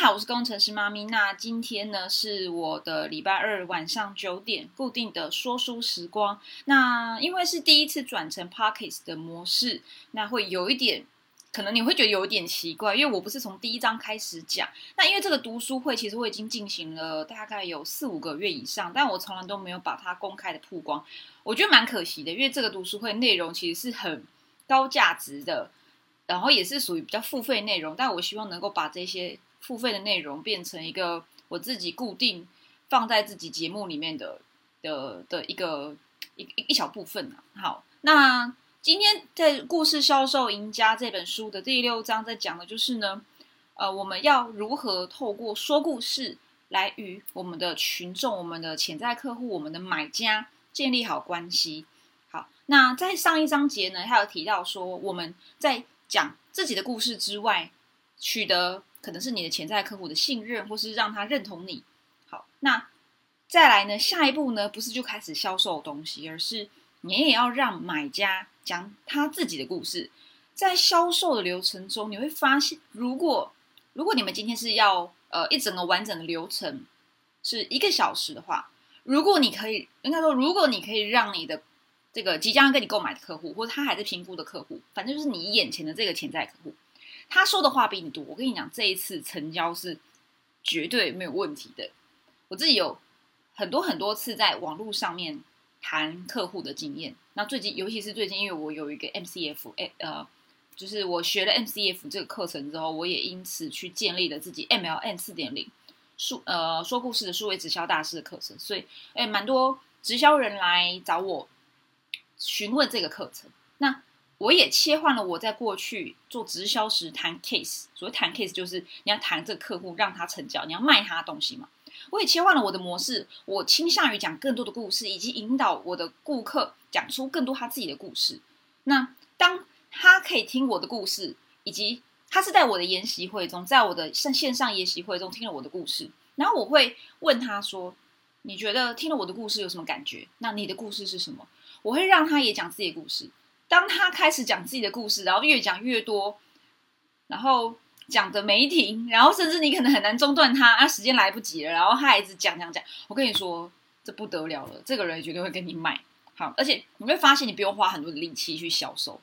好，我是工程师妈咪。那今天呢是我的礼拜二晚上九点固定的说书时光。那因为是第一次转成 Pockets 的模式，那会有一点，可能你会觉得有一点奇怪，因为我不是从第一章开始讲。那因为这个读书会其实我已经进行了大概有四五个月以上，但我从来都没有把它公开的曝光，我觉得蛮可惜的，因为这个读书会内容其实是很高价值的，然后也是属于比较付费内容，但我希望能够把这些。付费的内容变成一个我自己固定放在自己节目里面的的的一个一一小部分啊。好，那今天在《故事销售赢家》这本书的第六章在讲的就是呢，呃，我们要如何透过说故事来与我们的群众、我们的潜在客户、我们的买家建立好关系。好，那在上一章节呢，还有提到说，我们在讲自己的故事之外，取得。可能是你的潜在客户的信任，或是让他认同你。好，那再来呢？下一步呢？不是就开始销售东西，而是你也要让买家讲他自己的故事。在销售的流程中，你会发现，如果如果你们今天是要呃一整个完整的流程是一个小时的话，如果你可以，应该说，如果你可以让你的这个即将跟你购买的客户，或者他还在评估的客户，反正就是你眼前的这个潜在客户。他说的话比你多，我跟你讲，这一次成交是绝对没有问题的。我自己有很多很多次在网络上面谈客户的经验。那最近，尤其是最近，因为我有一个 MCF，哎，呃，就是我学了 MCF 这个课程之后，我也因此去建立了自己 MLN 四点零数呃说故事的数位直销大师的课程。所以，哎，蛮多直销人来找我询问这个课程。那我也切换了我在过去做直销时谈 case，所谓谈 case 就是你要谈这个客户让他成交，你要卖他的东西嘛。我也切换了我的模式，我倾向于讲更多的故事，以及引导我的顾客讲出更多他自己的故事。那当他可以听我的故事，以及他是在我的研习会中，在我的线线上研习会中听了我的故事，然后我会问他说：“你觉得听了我的故事有什么感觉？那你的故事是什么？”我会让他也讲自己的故事。当他开始讲自己的故事，然后越讲越多，然后讲的没停，然后甚至你可能很难中断他，啊，时间来不及了，然后他一直讲讲讲。我跟你说，这不得了了，这个人绝对会跟你买。好，而且你会发现，你不用花很多的力气去销售，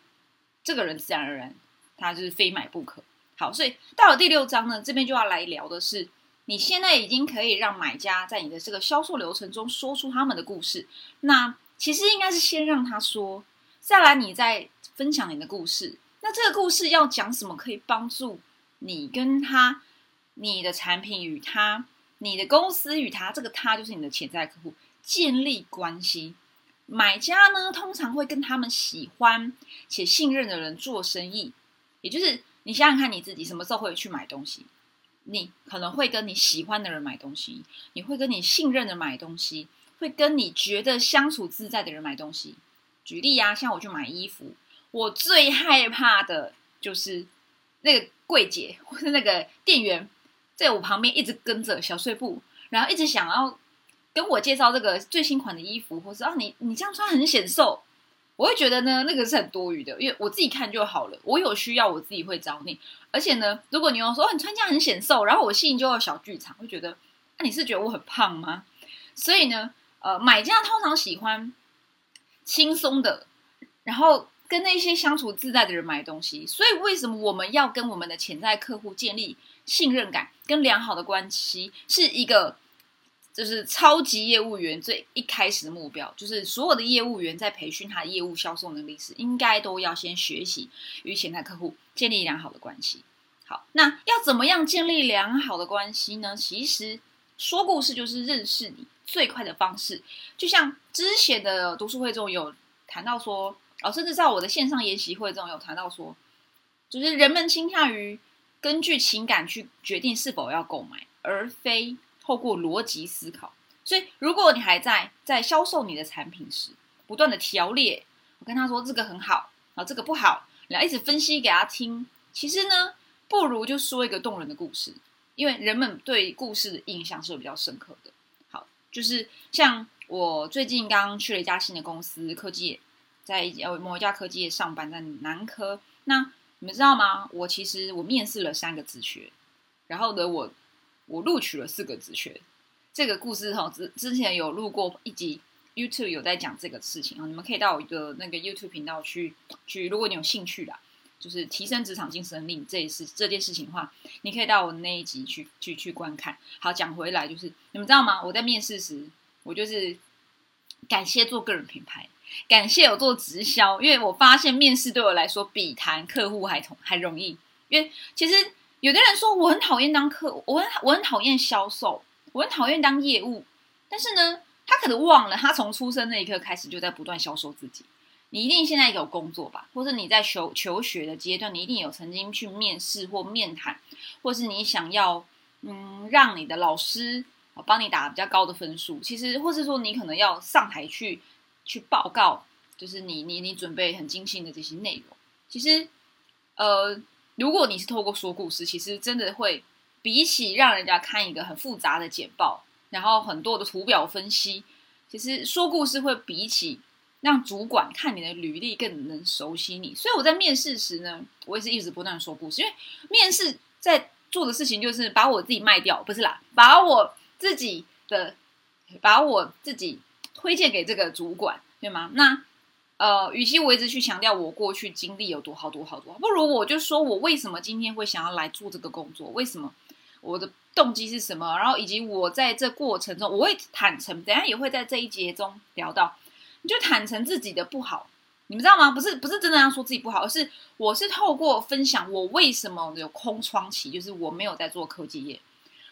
这个人自然而然他就是非买不可。好，所以到了第六章呢，这边就要来聊的是，你现在已经可以让买家在你的这个销售流程中说出他们的故事。那其实应该是先让他说。再来，你再分享你的故事。那这个故事要讲什么？可以帮助你跟他、你的产品与他、你的公司与他，这个他就是你的潜在客户建立关系。买家呢，通常会跟他们喜欢且信任的人做生意。也就是你想想看，你自己什么时候会去买东西？你可能会跟你喜欢的人买东西，你会跟你信任的买东西，会跟你觉得相处自在的人买东西。举例啊，像我去买衣服，我最害怕的就是那个柜姐或是那个店员在我旁边一直跟着小碎步，然后一直想要跟我介绍这个最新款的衣服，或是啊你你这样穿很显瘦，我会觉得呢那个是很多余的，因为我自己看就好了。我有需要我自己会找你，而且呢，如果你有说你穿这样很显瘦，然后我心里就有小剧场，会觉得那你是觉得我很胖吗？所以呢，呃，买家通常喜欢。轻松的，然后跟那些相处自在的人买东西。所以，为什么我们要跟我们的潜在客户建立信任感跟良好的关系，是一个就是超级业务员最一开始的目标。就是所有的业务员在培训他业务销售能力时，应该都要先学习与潜在客户建立良好的关系。好，那要怎么样建立良好的关系呢？其实说故事就是认识你。最快的方式，就像之前的读书会中有谈到说，哦，甚至在我的线上研习会中有谈到说，就是人们倾向于根据情感去决定是否要购买，而非透过逻辑思考。所以，如果你还在在销售你的产品时，不断的条列，我跟他说这个很好，啊，这个不好，然后一直分析给他听，其实呢，不如就说一个动人的故事，因为人们对故事的印象是比较深刻的。就是像我最近刚去了一家新的公司，科技，在呃某一家科技上班，在南科。那你们知道吗？我其实我面试了三个职缺，然后呢，我我录取了四个职缺。这个故事哈，之之前有录过一集 YouTube 有在讲这个事情啊，你们可以到我的那个 YouTube 频道去去，如果你有兴趣的，就是提升职场竞争力这一事这件事情的话，你可以到我那一集去去去观看。好，讲回来就是你们知道吗？我在面试时，我就是感谢做个人品牌，感谢我做直销，因为我发现面试对我来说比谈客户还同还容易。因为其实有的人说我很讨厌当客，我很我很讨厌销售。我很讨厌当业务，但是呢，他可能忘了，他从出生那一刻开始就在不断销售自己。你一定现在有工作吧，或者你在求求学的阶段，你一定有曾经去面试或面谈，或是你想要嗯让你的老师帮你打比较高的分数。其实，或是说你可能要上台去去报告，就是你你你准备很精心的这些内容。其实，呃，如果你是透过说故事，其实真的会。比起让人家看一个很复杂的简报，然后很多的图表分析，其实说故事会比起让主管看你的履历更能熟悉你。所以我在面试时呢，我也是一直不断说故事，因为面试在做的事情就是把我自己卖掉，不是啦，把我自己的把我自己推荐给这个主管，对吗？那呃，与其我一直去强调我过去经历有多好多好多，不如我就说我为什么今天会想要来做这个工作，为什么？我的动机是什么？然后以及我在这过程中，我会坦诚，等下也会在这一节中聊到，就坦诚自己的不好，你们知道吗？不是不是真的要说自己不好，而是我是透过分享我为什么有空窗期，就是我没有在做科技业，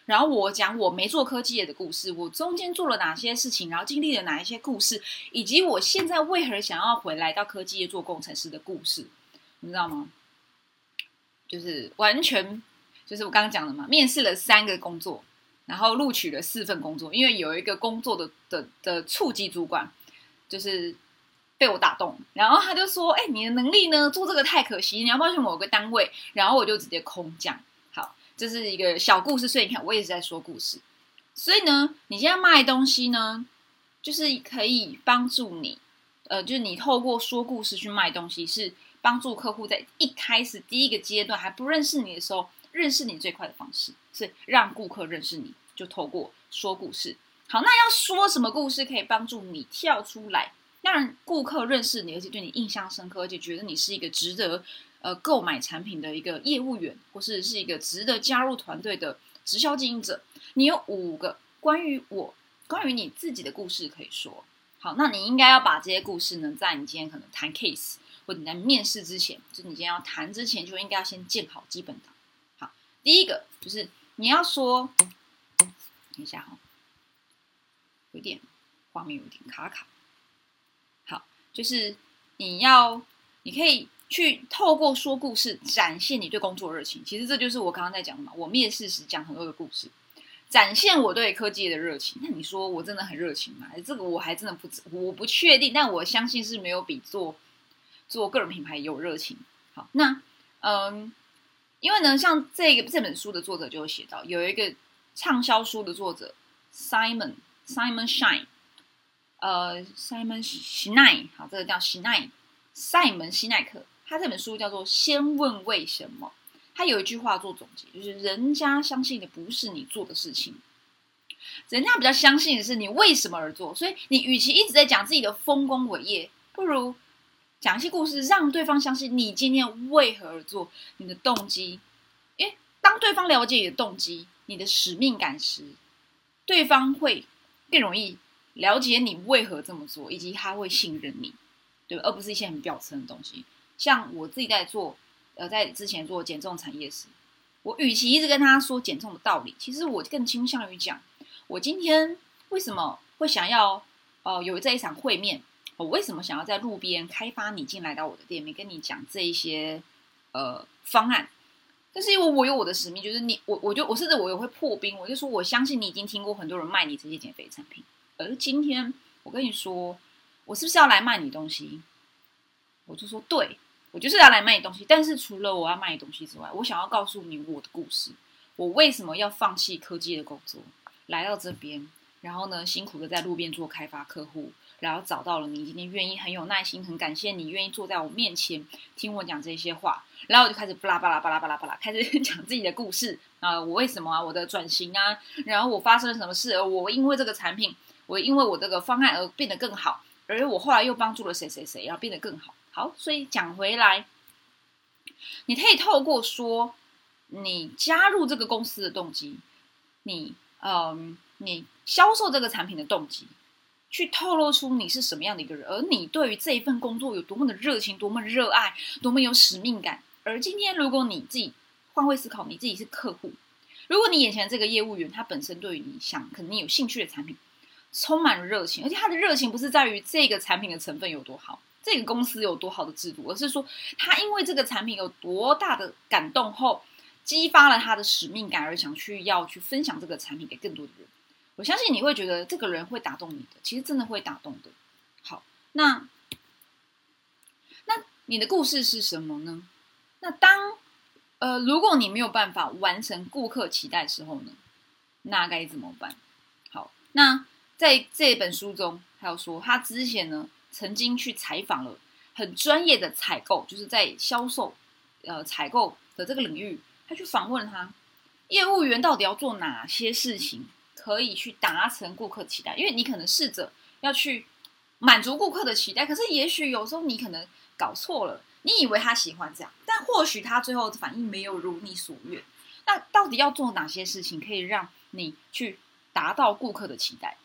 然后我讲我没做科技业的故事，我中间做了哪些事情，然后经历了哪一些故事，以及我现在为何想要回来到科技业做工程师的故事，你知道吗？就是完全。就是我刚刚讲的嘛，面试了三个工作，然后录取了四份工作，因为有一个工作的的的处级主管，就是被我打动，然后他就说：“哎，你的能力呢？做这个太可惜，你要不要去某个单位？”然后我就直接空降。好，这是一个小故事，所以你看，我也是在说故事。所以呢，你现在卖东西呢，就是可以帮助你，呃，就是你透过说故事去卖东西，是帮助客户在一开始第一个阶段还不认识你的时候。认识你最快的方式是让顾客认识你，就透过说故事。好，那要说什么故事可以帮助你跳出来，让顾客认识你，而且对你印象深刻，而且觉得你是一个值得呃购买产品的一个业务员，或是是一个值得加入团队的直销经营者？你有五个关于我、关于你自己的故事可以说。好，那你应该要把这些故事呢，在你今天可能谈 case 或者你在面试之前，就你今天要谈之前，就应该要先建好基本的。好第一个就是你要说，等一下哈，有点画面有点卡卡。好，就是你要，你可以去透过说故事展现你对工作热情。其实这就是我刚刚在讲的嘛。我面试时讲很多的故事，展现我对科技的热情。那你说我真的很热情吗？这个我还真的不知，我不确定。但我相信是没有比做做个人品牌有热情。好，那嗯。因为呢，像这个这本书的作者就有写到，有一个畅销书的作者 Simon Simon Shine，呃，Simon s h i n e 好，这个叫 s h i n e 塞门西奈克，他这本书叫做《先问为什么》。他有一句话做总结，就是人家相信的不是你做的事情，人家比较相信的是你为什么而做。所以你与其一直在讲自己的丰功伟业，不如。讲一些故事，让对方相信你今天为何而做，你的动机。因为当对方了解你的动机、你的使命感时，对方会更容易了解你为何这么做，以及他会信任你，对？而不是一些很表层的东西。像我自己在做，呃，在之前做减重产业时，我与其一直跟他说减重的道理，其实我更倾向于讲，我今天为什么会想要，呃，有这一场会面。我为什么想要在路边开发你进来到我的店面，跟你讲这一些呃方案？但是因为我有我的使命，就是你我我就我甚至我也会破冰，我就说我相信你已经听过很多人卖你这些减肥产品，而今天我跟你说，我是不是要来卖你东西？我就说对，我就是要来卖你东西。但是除了我要卖你东西之外，我想要告诉你我的故事，我为什么要放弃科技的工作来到这边，然后呢辛苦的在路边做开发客户。然后找到了你，今天愿意很有耐心，很感谢你愿意坐在我面前听我讲这些话。然后我就开始巴拉巴拉巴拉巴拉巴拉，开始 讲自己的故事，啊，我为什么啊，我的转型啊，然后我发生了什么事，我因为这个产品，我因为我这个方案而变得更好，而我后来又帮助了谁谁谁，然后变得更好。好，所以讲回来，你可以透过说你加入这个公司的动机，你嗯，你销售这个产品的动机。去透露出你是什么样的一个人，而你对于这一份工作有多么的热情，多么热爱，多么有使命感。而今天，如果你自己换位思考，你自己是客户，如果你眼前这个业务员他本身对于你想肯定有兴趣的产品充满了热情，而且他的热情不是在于这个产品的成分有多好，这个公司有多好的制度，而是说他因为这个产品有多大的感动后，激发了他的使命感，而想去要去分享这个产品给更多的人。我相信你会觉得这个人会打动你的，其实真的会打动的。好，那那你的故事是什么呢？那当呃，如果你没有办法完成顾客期待时候呢，那该怎么办？好，那在这本书中，还有说他之前呢曾经去采访了很专业的采购，就是在销售呃采购的这个领域，他去访问他业务员到底要做哪些事情。可以去达成顾客期待，因为你可能试着要去满足顾客的期待，可是也许有时候你可能搞错了，你以为他喜欢这样，但或许他最后的反应没有如你所愿。那到底要做哪些事情可以让你去达到顾客的期待？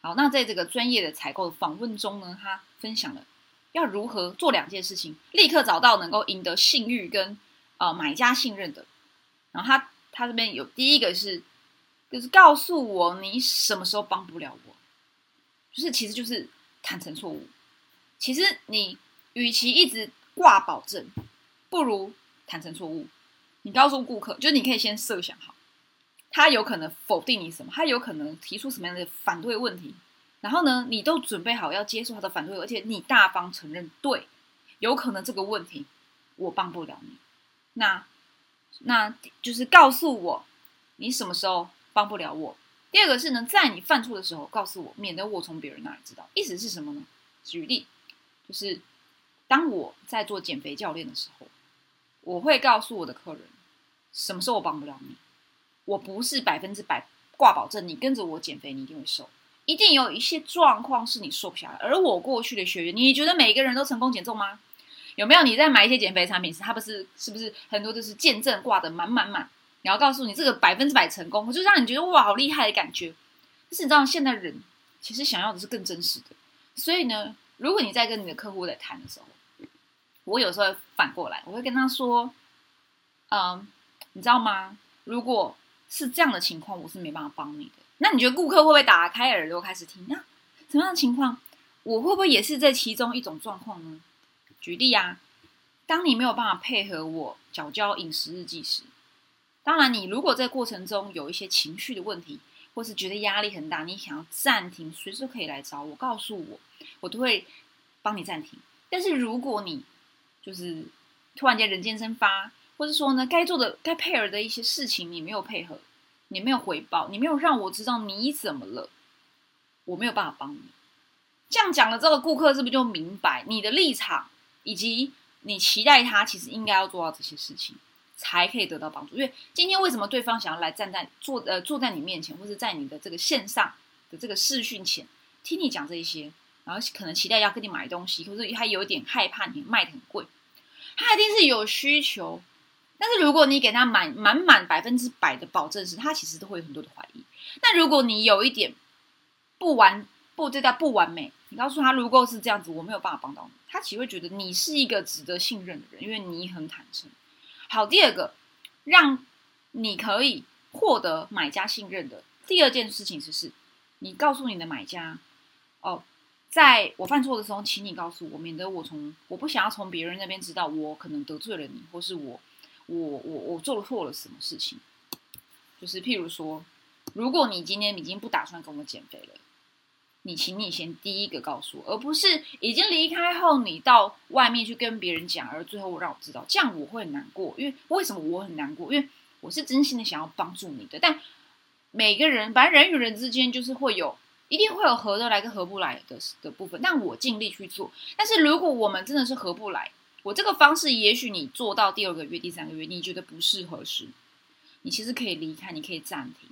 好，那在这个专业的采购访问中呢，他分享了要如何做两件事情，立刻找到能够赢得信誉跟呃买家信任的。然后他他这边有第一个是。就是告诉我你什么时候帮不了我，就是其实就是坦诚错误。其实你与其一直挂保证，不如坦诚错误。你告诉顾客，就是你可以先设想好，他有可能否定你什么，他有可能提出什么样的反对问题，然后呢，你都准备好要接受他的反对，而且你大方承认，对，有可能这个问题我帮不了你。那那就是告诉我你什么时候。帮不了我。第二个是呢，在你犯错的时候告诉我，免得我从别人那里知道。意思是什么呢？举例，就是当我在做减肥教练的时候，我会告诉我的客人，什么时候我帮不了你。我不是百分之百挂保证，你跟着我减肥你一定会瘦，一定有一些状况是你瘦不下来。而我过去的学员，你觉得每一个人都成功减重吗？有没有你在买一些减肥产品时，他不是是不是很多都是见证挂的满满满？然后告诉你这个百分之百成功，我就让你觉得哇好厉害的感觉。但是你知道现在人其实想要的是更真实的，所以呢，如果你在跟你的客户在谈的时候，我有时候反过来，我会跟他说：“嗯，你知道吗？如果是这样的情况，我是没办法帮你的。那你觉得顾客会不会打开耳朵开始听？那什么样的情况，我会不会也是在其中一种状况呢？举例啊，当你没有办法配合我缴交饮食日记时。”当然，你如果在过程中有一些情绪的问题，或是觉得压力很大，你想要暂停，随时可以来找我，告诉我，我都会帮你暂停。但是如果你就是突然间人间蒸发，或者说呢，该做的、该配合的一些事情你没有配合，你没有回报，你没有让我知道你怎么了，我没有办法帮你。这样讲了之后，顾客是不是就明白你的立场，以及你期待他其实应该要做到这些事情？才可以得到帮助，因为今天为什么对方想要来站在坐呃坐在你面前，或者在你的这个线上的这个视讯前听你讲这一些，然后可能期待要跟你买东西，或者他有点害怕你卖的很贵，他一定是有需求。但是如果你给他满满满百分之百的保证时，他其实都会有很多的怀疑。那如果你有一点不完不这叫不完美，你告诉他如果是这样子，我没有办法帮到你，他其实会觉得你是一个值得信任的人，因为你很坦诚。好，第二个，让你可以获得买家信任的第二件事情是，是你告诉你的买家，哦，在我犯错的时候，请你告诉我，免得我从我不想要从别人那边知道我可能得罪了你，或是我我我我做错了什么事情。就是譬如说，如果你今天已经不打算跟我减肥了。你请你先第一个告诉我，而不是已经离开后你到外面去跟别人讲，而最后让我知道，这样我会很难过。因为为什么我很难过？因为我是真心的想要帮助你的。但每个人，反正人与人之间就是会有，一定会有合得来跟合不来的的部分。但我尽力去做。但是如果我们真的是合不来，我这个方式，也许你做到第二个月、第三个月，你觉得不适合时，你其实可以离开，你可以暂停，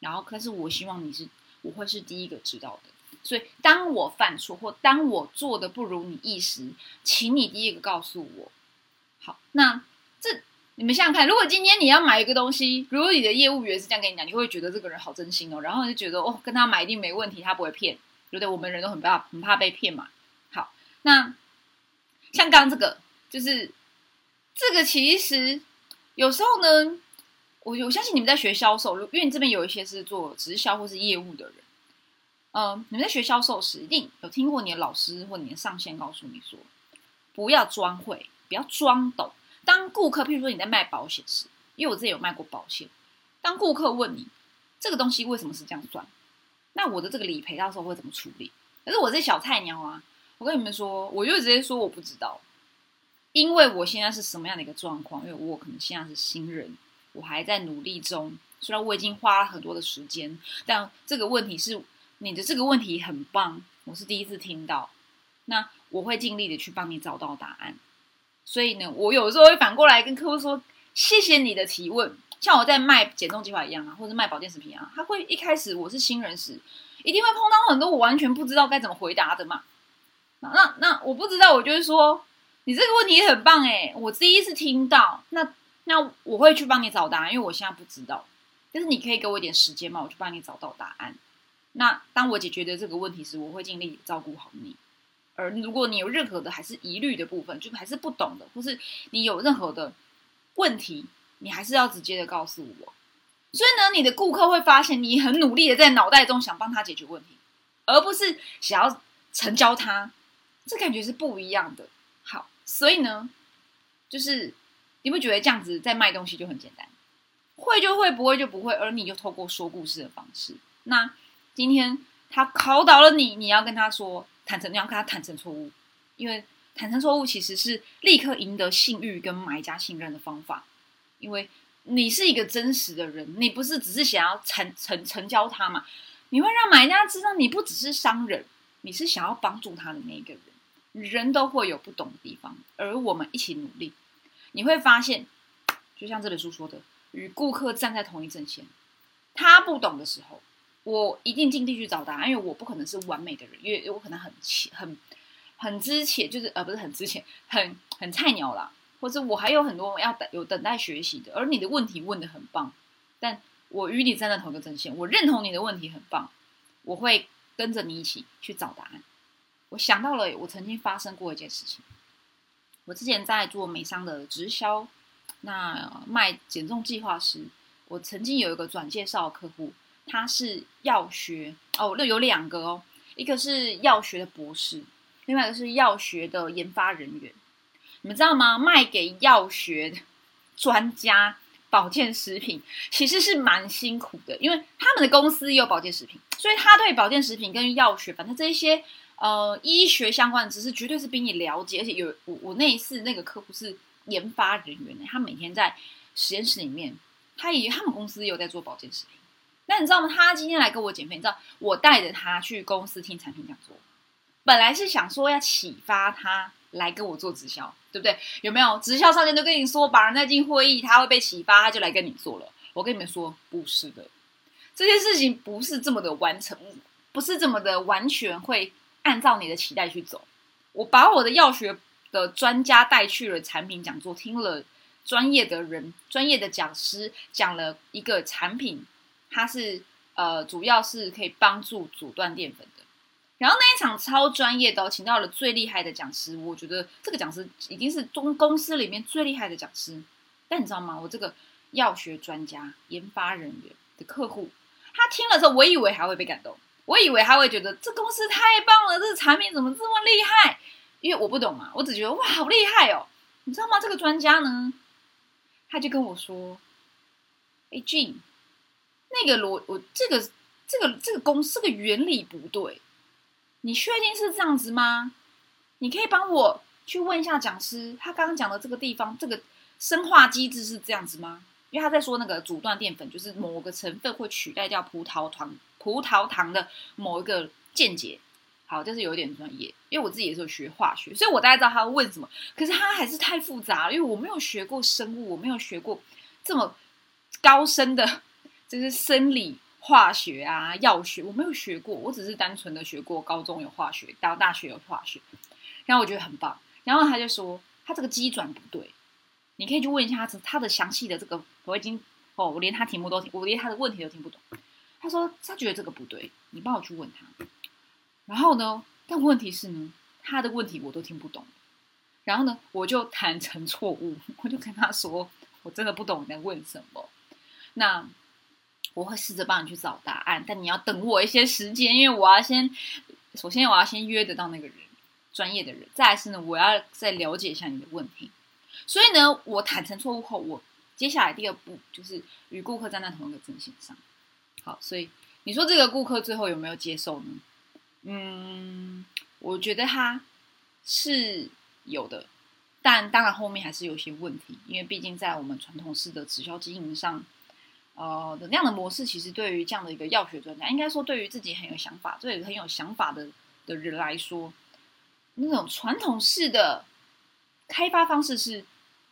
然后，可是我希望你是我会是第一个知道的。所以，当我犯错或当我做的不如你意时，请你第一个告诉我。好，那这你们想想看，如果今天你要买一个东西，如果你的业务员是这样跟你讲，你会觉得这个人好真心哦，然后你就觉得哦，跟他买一定没问题，他不会骗，对不对？我们人都很怕很怕被骗嘛。好，那像刚刚这个，就是这个其实有时候呢，我我相信你们在学销售，因为你这边有一些是做直销或是业务的人。嗯，你们在学销售时，一定有听过你的老师或你的上线告诉你说，不要装会，不要装懂。当顾客，譬如说你在卖保险时，因为我自己有卖过保险，当顾客问你这个东西为什么是这样算，那我的这个理赔到时候会怎么处理？可是我这小菜鸟啊，我跟你们说，我就直接说我不知道，因为我现在是什么样的一个状况？因为我可能现在是新人，我还在努力中。虽然我已经花了很多的时间，但这个问题是。你的这个问题很棒，我是第一次听到。那我会尽力的去帮你找到答案。所以呢，我有时候会反过来跟客户说：“谢谢你的提问。”像我在卖减重计划一样啊，或者卖保健食品啊，他会一开始我是新人时，一定会碰到很多我完全不知道该怎么回答的嘛。那那我不知道，我就是说，你这个问题很棒诶，我第一次听到。那那我会去帮你找答案，因为我现在不知道。但是你可以给我一点时间嘛，我去帮你找到答案。那当我解决的这个问题时，我会尽力照顾好你。而如果你有任何的还是疑虑的部分，就还是不懂的，或是你有任何的问题，你还是要直接的告诉我。所以呢，你的顾客会发现你很努力的在脑袋中想帮他解决问题，而不是想要成交他，这感觉是不一样的。好，所以呢，就是你不觉得这样子在卖东西就很简单？会就会，不会就不会，而你就透过说故事的方式，那。今天他考倒了你，你要跟他说坦诚，你要跟他坦诚错误，因为坦诚错误其实是立刻赢得信誉跟买家信任的方法。因为你是一个真实的人，你不是只是想要成成成交他嘛？你会让买家知道你不只是商人，你是想要帮助他的那一个人。人都会有不懂的地方，而我们一起努力，你会发现，就像这本书说的，与顾客站在同一阵线，他不懂的时候。我一定尽力去找答案，因为我不可能是完美的人，因为我可能很很很之前，就是呃不是很之前，很很菜鸟啦，或者我还有很多要等有等待学习的。而你的问题问的很棒，但我与你站在同一个阵线，我认同你的问题很棒，我会跟着你一起去找答案。我想到了，我曾经发生过一件事情，我之前在做美商的直销，那卖减重计划时，我曾经有一个转介绍客户。他是药学哦，那有两个哦，一个是药学的博士，另外一个是药学的研发人员。你们知道吗？卖给药学专家保健食品其实是蛮辛苦的，因为他们的公司也有保健食品，所以他对保健食品跟药学，反正这一些呃医学相关的知识绝对是比你了解。而且有我我那一次那个客户是研发人员呢，他每天在实验室里面，他以他们公司有在做保健食品。那你知道吗？他今天来跟我减肥，你知道我带着他去公司听产品讲座，本来是想说要启发他来跟我做直销，对不对？有没有直销上线都跟你说，把人带进会议，他会被启发，他就来跟你做了。我跟你们说，不是的，这件事情不是这么的完成，不是这么的完全会按照你的期待去走。我把我的药学的专家带去了产品讲座，听了专业的人、专业的讲师讲了一个产品。它是呃，主要是可以帮助阻断淀粉的。然后那一场超专业的，请到了最厉害的讲师。我觉得这个讲师已经是中公司里面最厉害的讲师。但你知道吗？我这个药学专家、研发人员的客户，他听了之后，我以为还会被感动，我以为他会觉得这公司太棒了，这产品怎么这么厉害？因为我不懂嘛，我只觉得哇，好厉害哦！你知道吗？这个专家呢，他就跟我说：“哎，Jim。”那个逻我这个这个这个公式个原理不对，你确定是这样子吗？你可以帮我去问一下讲师，他刚刚讲的这个地方，这个生化机制是这样子吗？因为他在说那个阻断淀粉，就是某个成分会取代掉葡萄糖葡萄糖的某一个间接。好，就是有一点专业，因为我自己也是有学化学，所以我大概知道他问什么。可是他还是太复杂了，因为我没有学过生物，我没有学过这么。高深的，就是生理、化学啊、药学，我没有学过，我只是单纯的学过高中有化学，到大学有化学，然后我觉得很棒。然后他就说他这个机转不对，你可以去问一下他他的详细的这个，我已经哦，我连他题目都听，我连他的问题都听不懂。他说他觉得这个不对，你帮我去问他。然后呢，但问题是呢，他的问题我都听不懂。然后呢，我就坦诚错误，我就跟他说，我真的不懂你在问什么。那我会试着帮你去找答案，但你要等我一些时间，因为我要先，首先我要先约得到那个人，专业的人。再是呢，我要再了解一下你的问题。所以呢，我坦诚错误后，我接下来第二步就是与顾客站在同一个阵线上。好，所以你说这个顾客最后有没有接受呢？嗯，我觉得他是有的，但当然后面还是有些问题，因为毕竟在我们传统式的直销经营上，呃的那样的模式，其实对于这样的一个药学专家，应该说对于自己很有想法、对很有想法的的人来说，那种传统式的开发方式是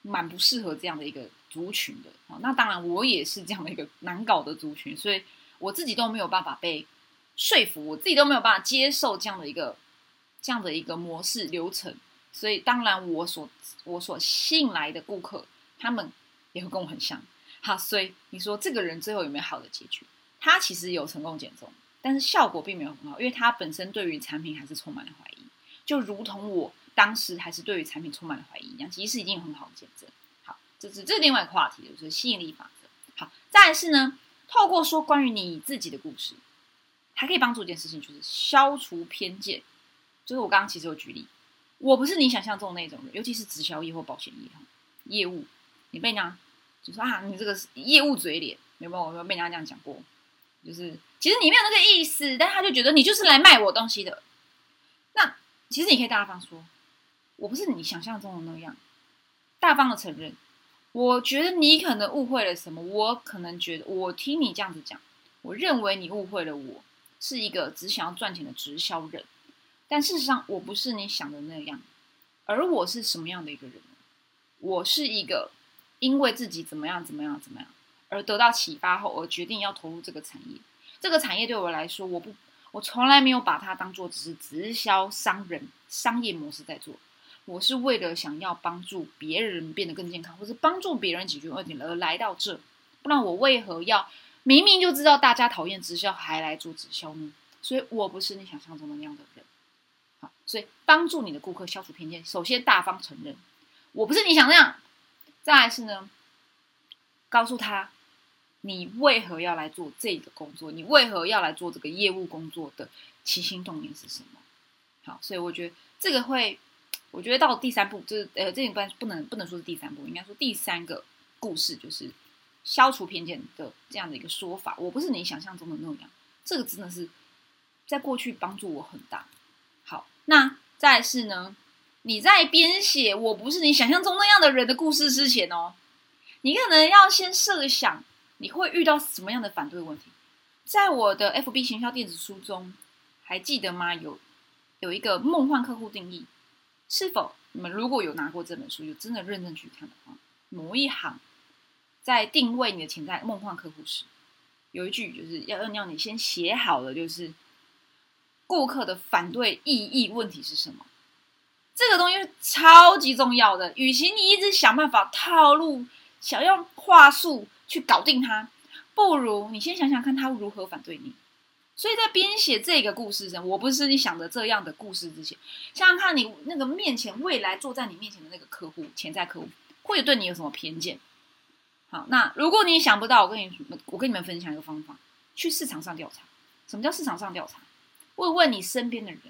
蛮不适合这样的一个族群的。啊，那当然我也是这样的一个难搞的族群，所以。我自己都没有办法被说服，我自己都没有办法接受这样的一个这样的一个模式流程，所以当然我所我所吸引来的顾客，他们也会跟我很像。好，所以你说这个人最后有没有好的结局？他其实有成功减重，但是效果并没有很好，因为他本身对于产品还是充满了怀疑，就如同我当时还是对于产品充满了怀疑一样。其实已经有很好的减震。好，这是这是另外一个话题，就是吸引力法则。好，再是呢。透过说关于你自己的故事，还可以帮助一件事情，就是消除偏见。就是我刚刚其实有举例，我不是你想象中那种人，尤其是直销业或保险业业务，你被人家就说啊，你这个业务嘴脸，有没有？有没有被人家这样讲过？就是其实你没有那个意思，但他就觉得你就是来卖我东西的。那其实你可以大方说，我不是你想象中的那样，大方的承认。我觉得你可能误会了什么。我可能觉得，我听你这样子讲，我认为你误会了。我是一个只想要赚钱的直销人，但事实上我不是你想的那样。而我是什么样的一个人？我是一个因为自己怎么样怎么样怎么样而得到启发后而决定要投入这个产业。这个产业对我来说，我不，我从来没有把它当做只是直销商人商业模式在做。我是为了想要帮助别人变得更健康，或是帮助别人解决问题而来到这，不然我为何要明明就知道大家讨厌直销还来做直销呢？所以我不是你想象中的那样的人。好，所以帮助你的顾客消除偏见，首先大方承认我不是你想那样，再来是呢，告诉他你为何要来做这个工作，你为何要来做这个业务工作的起心动念是什么？好，所以我觉得这个会。我觉得到第三步，就是呃，这一般不能不能说是第三步，应该说第三个故事就是消除偏见的这样的一个说法。我不是你想象中的那样，这个真的是在过去帮助我很大。好，那再是呢，你在编写我不是你想象中那样的人的故事之前哦，你可能要先设想你会遇到什么样的反对问题。在我的 FB 行销电子书中，还记得吗？有有一个梦幻客户定义。是否你们如果有拿过这本书，有真的认真去看的话，某一行在定位你的潜在梦幻客户时，有一句就是要要你先写好了，就是顾客的反对异议问题是什么？这个东西超级重要的。与其你一直想办法套路，想用话术去搞定他，不如你先想想看他如何反对你。所以在编写这个故事时，我不是你想的这样的故事之前，想想看你那个面前未来坐在你面前的那个客户，潜在客户会对你有什么偏见？好，那如果你想不到，我跟你我跟你们分享一个方法，去市场上调查。什么叫市场上调查？问问你身边的人，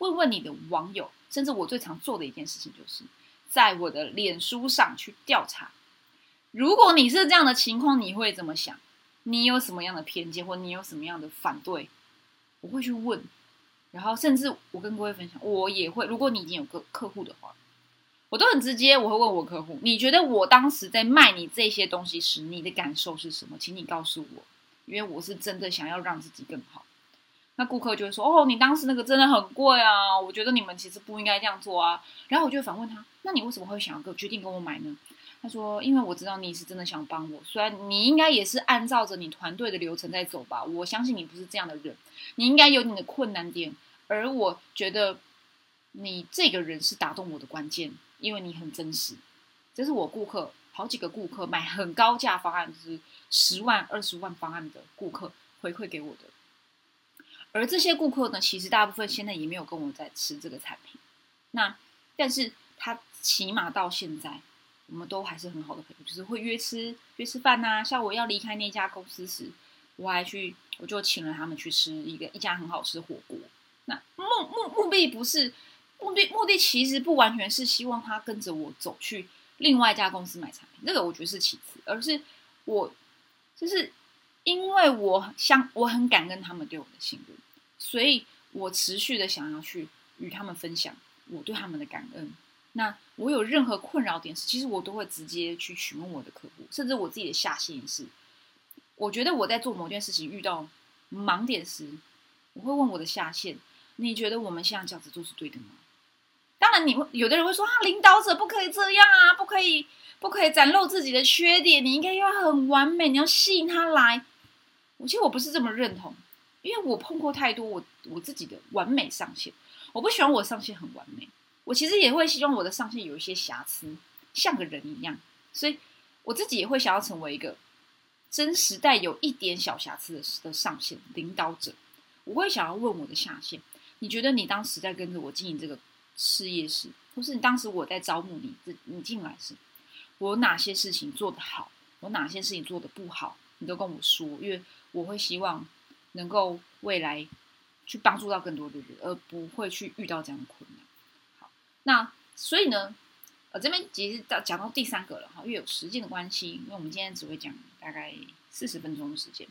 问问你的网友，甚至我最常做的一件事情，就是在我的脸书上去调查。如果你是这样的情况，你会怎么想？你有什么样的偏见，或你有什么样的反对，我会去问。然后，甚至我跟各位分享，我也会。如果你已经有个客户的话，我都很直接，我会问我客户：你觉得我当时在卖你这些东西时，你的感受是什么？请你告诉我，因为我是真的想要让自己更好。那顾客就会说：哦，你当时那个真的很贵啊，我觉得你们其实不应该这样做啊。然后我就反问他：那你为什么会想要个决定跟我买呢？他说：“因为我知道你是真的想帮我，虽然你应该也是按照着你团队的流程在走吧，我相信你不是这样的人，你应该有你的困难点，而我觉得你这个人是打动我的关键，因为你很真实。这是我顾客好几个顾客买很高价方案，就是十万、二十万方案的顾客回馈给我的，而这些顾客呢，其实大部分现在也没有跟我在吃这个产品，那但是他起码到现在。”我们都还是很好的朋友，就是会约吃约吃饭呐。像我要离开那家公司时，我还去，我就请了他们去吃一个一家很好吃的火锅。那目目目的不是目的，目的其实不完全是希望他跟着我走去另外一家公司买产品，这个我觉得是其次，而是我就是因为我相我很感恩他们对我的信任，所以我持续的想要去与他们分享我对他们的感恩。那我有任何困扰点时，其实我都会直接去询问我的客户，甚至我自己的下线也是。我觉得我在做某件事情遇到盲点时，我会问我的下线：“你觉得我们现在这样子做是对的吗？”当然，你会有的人会说：“啊，领导者不可以这样啊，不可以，不可以展露自己的缺点，你应该要很完美，你要吸引他来。”我其实我不是这么认同，因为我碰过太多我我自己的完美上限，我不喜欢我上限很完美。我其实也会希望我的上限有一些瑕疵，像个人一样，所以我自己也会想要成为一个真实带有一点小瑕疵的的上限领导者。我会想要问我的下线：你觉得你当时在跟着我经营这个事业时，或是你当时我在招募你这，你进来时，我哪些事情做得好，我哪些事情做得不好，你都跟我说，因为我会希望能够未来去帮助到更多的人，而不会去遇到这样的困难。好那所以呢，呃，这边其实到讲到第三个了哈，因为有时间的关系，因为我们今天只会讲大概四十分钟的时间。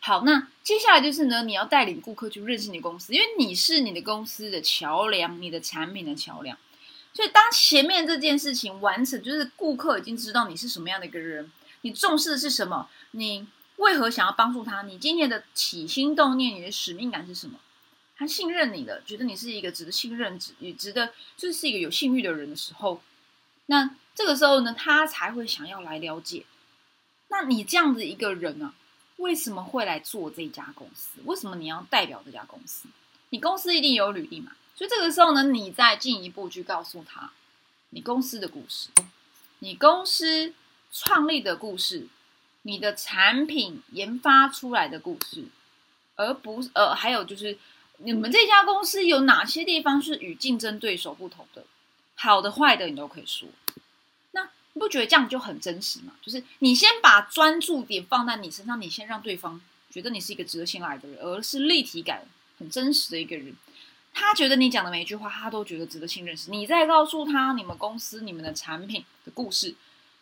好，那接下来就是呢，你要带领顾客去认识你公司，因为你是你的公司的桥梁，你的产品的桥梁。所以当前面这件事情完成，就是顾客已经知道你是什么样的一个人，你重视的是什么，你为何想要帮助他，你今天的起心动念，你的使命感是什么？他信任你的，觉得你是一个值得信任、值也值得就是一个有信誉的人的时候，那这个时候呢，他才会想要来了解。那你这样子一个人啊，为什么会来做这家公司？为什么你要代表这家公司？你公司一定有履历嘛？所以这个时候呢，你再进一步去告诉他你公司的故事，你公司创立的故事，你的产品研发出来的故事，而不呃，还有就是。你们这家公司有哪些地方是与竞争对手不同的？好的、坏的，你都可以说。那你不觉得这样就很真实吗？就是你先把专注点放在你身上，你先让对方觉得你是一个值得信赖的人，而是立体感很真实的一个人。他觉得你讲的每一句话，他都觉得值得信任。时，你再告诉他你们公司、你们的产品的故事。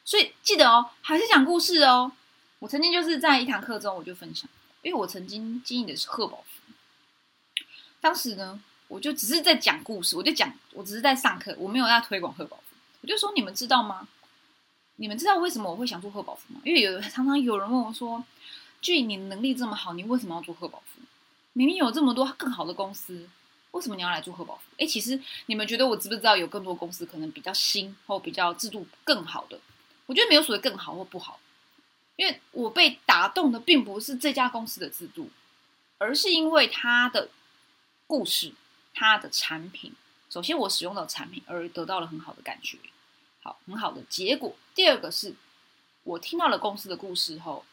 所以记得哦，还是讲故事哦。我曾经就是在一堂课中，我就分享，因为我曾经经营的是贺宝福。当时呢，我就只是在讲故事，我就讲，我只是在上课，我没有在推广贺宝福。我就说，你们知道吗？你们知道为什么我会想做贺宝福吗？因为有常常有人问我说：“俊，你能力这么好，你为什么要做贺宝福？明明有这么多更好的公司，为什么你要来做贺宝福？”哎，其实你们觉得我知不知道有更多公司可能比较新或比较制度更好的？我觉得没有所谓更好或不好，因为我被打动的并不是这家公司的制度，而是因为它的。故事，它的产品，首先我使用到产品而得到了很好的感觉，好，很好的结果。第二个是，我听到了公司的故事后，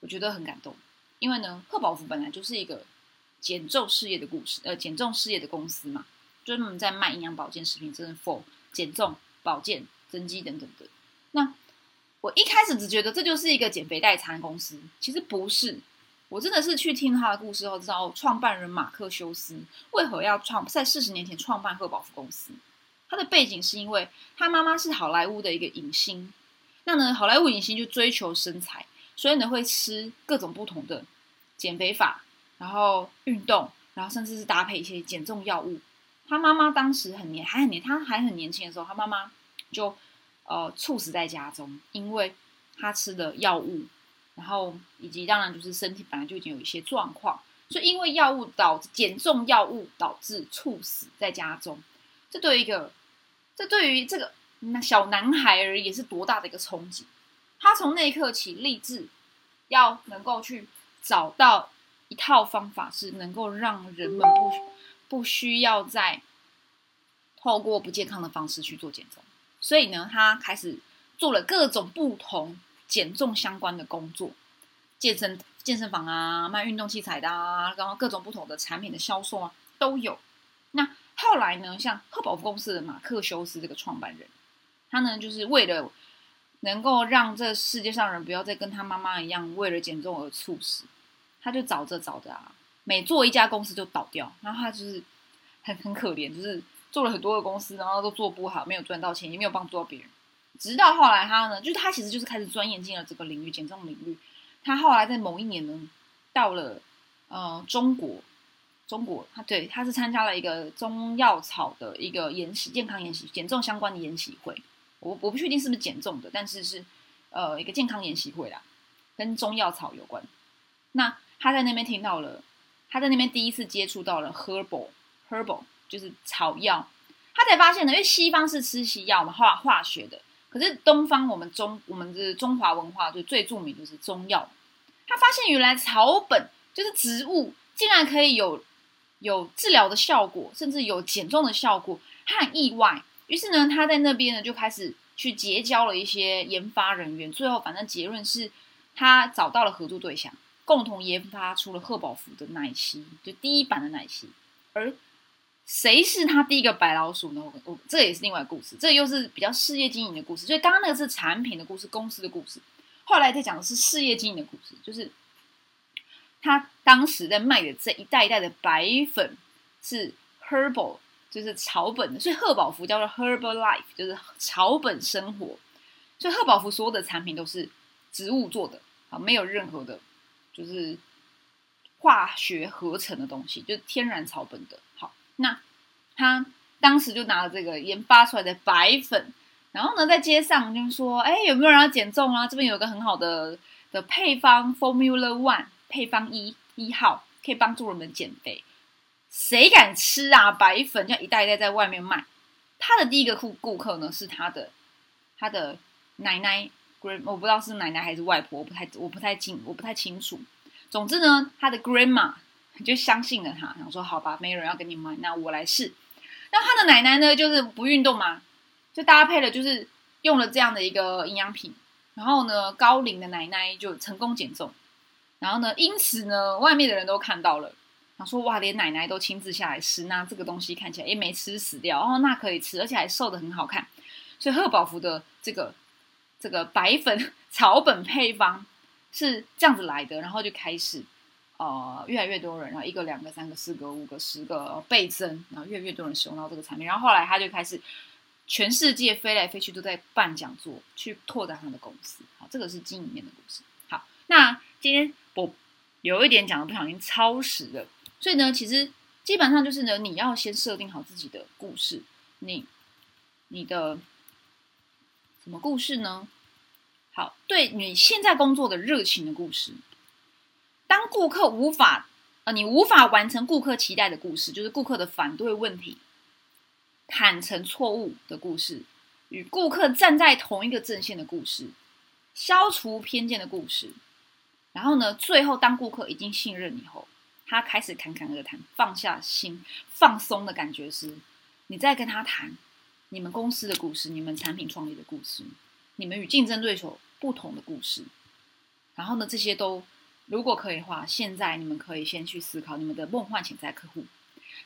我觉得很感动，因为呢，贺宝福本来就是一个减重事业的故事，呃，减重事业的公司嘛，专门在卖营养保健食品，真的 for 减重、保健、增肌等等的。那我一开始只觉得这就是一个减肥代餐公司，其实不是。我真的是去听他的故事后，知道创办人马克修斯为何要创在四十年前创办赫宝夫公司。他的背景是因为他妈妈是好莱坞的一个影星，那呢，好莱坞影星就追求身材，所以呢会吃各种不同的减肥法，然后运动，然后甚至是搭配一些减重药物。他妈妈当时很年还很年，他还很年轻的时候，他妈妈就呃猝死在家中，因为他吃的药物。然后以及当然就是身体本来就已经有一些状况，所以因为药物导致减重药物导致猝死在家中，这对于一个这对于这个那小男孩而言是多大的一个冲击。他从那一刻起立志要能够去找到一套方法，是能够让人们不不需要再透过不健康的方式去做减重。所以呢，他开始做了各种不同减重相关的工作，健身健身房啊，卖运动器材的啊，然后各种不同的产品的销售啊都有。那后来呢，像赫宝夫公司的马克修斯这个创办人，他呢就是为了能够让这世界上人不要再跟他妈妈一样为了减重而猝死，他就找着找着啊，每做一家公司就倒掉，然后他就是很很可怜，就是。做了很多的公司，然后都做不好，没有赚到钱，也没有帮助到别人。直到后来，他呢，就是他其实就是开始钻研进了这个领域，减重领域。他后来在某一年呢，到了呃中国，中国他对他是参加了一个中药草的一个研习，健康研习，减重相关的研习会。我我不确定是不是减重的，但是是呃一个健康研习会啦，跟中药草有关。那他在那边听到了，他在那边第一次接触到了 herbal herbal。就是草药，他才发现呢，因为西方是吃西药嘛，化化学的，可是东方我们中我们的中华文化就最著名就是中药。他发现原来草本就是植物，竟然可以有有治疗的效果，甚至有减重的效果，他很意外。于是呢，他在那边呢就开始去结交了一些研发人员，最后反正结论是他找到了合作对象，共同研发出了贺宝福的奶昔，就第一版的奶昔，而。谁是他第一个白老鼠呢？我我这也是另外故事，这又是比较事业经营的故事。所以刚刚那个是产品的故事，公司的故事。后来在讲的是事业经营的故事，就是他当时在卖的这一袋一袋的白粉是 herbal，就是草本的。所以赫宝福叫做 herbal life，就是草本生活。所以赫宝福所有的产品都是植物做的，啊，没有任何的，就是化学合成的东西，就是天然草本的。那他当时就拿了这个研发出来的白粉，然后呢，在街上就说：“哎，有没有人要减重啊？这边有个很好的的配方，Formula One 配方一一号，可以帮助人们减肥。谁敢吃啊？白粉就一袋一袋在外面卖。他的第一个顾顾客呢，是他的他的奶奶，grand 我不知道是奶奶还是外婆，我不太我不太清我不太清楚。总之呢，他的 grandma。”就相信了他，想说好吧，没有人要跟你买，那我来试。那他的奶奶呢，就是不运动嘛，就搭配了，就是用了这样的一个营养品，然后呢，高龄的奶奶就成功减重。然后呢，因此呢，外面的人都看到了，想说哇，连奶奶都亲自下来吃，那这个东西看起来也没吃死掉，哦，那可以吃，而且还瘦的很好看。所以贺宝福的这个这个白粉 草本配方是这样子来的，然后就开始。呃，越来越多人，然后一个、两个、三个、四个、五个、十个倍增，然后越来越多人使用到这个产品。然后后来他就开始全世界飞来飞去，都在办讲座，去拓展他的公司。好，这个是经营面的故事。好，那今天我有一点讲的不小心超时了，所以呢，其实基本上就是呢，你要先设定好自己的故事。你你的什么故事呢？好，对你现在工作的热情的故事。当顾客无法，呃，你无法完成顾客期待的故事，就是顾客的反对问题、坦诚错误的故事，与顾客站在同一个阵线的故事，消除偏见的故事。然后呢，最后当顾客已经信任你后，他开始侃侃而谈，放下心、放松的感觉时，你再跟他谈你们公司的故事、你们产品创立的故事、你们与竞争对手不同的故事。然后呢，这些都。如果可以的话，现在你们可以先去思考你们的梦幻潜在客户，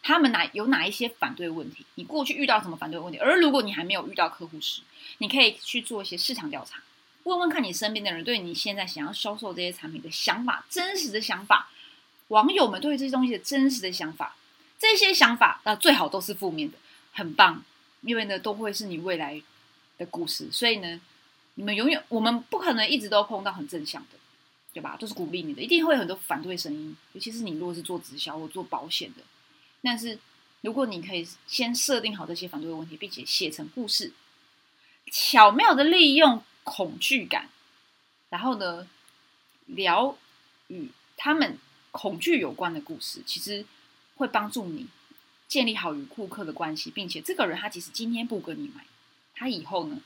他们哪有哪一些反对问题？你过去遇到什么反对问题？而如果你还没有遇到客户时，你可以去做一些市场调查，问问看你身边的人对你现在想要销售这些产品的想法，真实的想法，网友们对这些东西的真实的想法，这些想法那最好都是负面的，很棒，因为呢都会是你未来的故事。所以呢，你们永远我们不可能一直都碰到很正向的。对吧？都是鼓励你的，一定会有很多反对声音，尤其是你如果是做直销或做保险的。但是如果你可以先设定好这些反对问题，并且写成故事，巧妙的利用恐惧感，然后呢，聊与他们恐惧有关的故事，其实会帮助你建立好与顾客的关系，并且这个人他即使今天不跟你买，他以后呢，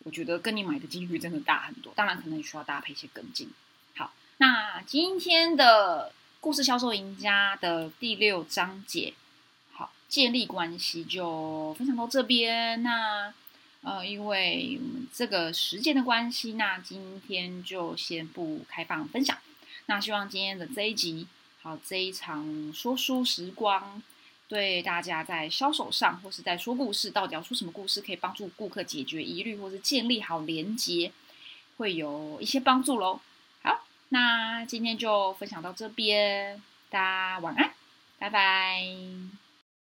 我觉得跟你买的几率真的大很多。当然，可能你需要搭配一些跟进。那今天的故事销售赢家的第六章节，好，建立关系就分享到这边。那呃，因为我们这个时间的关系，那今天就先不开放分享。那希望今天的这一集，好这一场说书时光。对大家在销售上，或是在说故事，到底要说什么故事，可以帮助顾客解决疑虑，或是建立好连接，会有一些帮助喽。那今天就分享到这边，大家晚安，拜拜。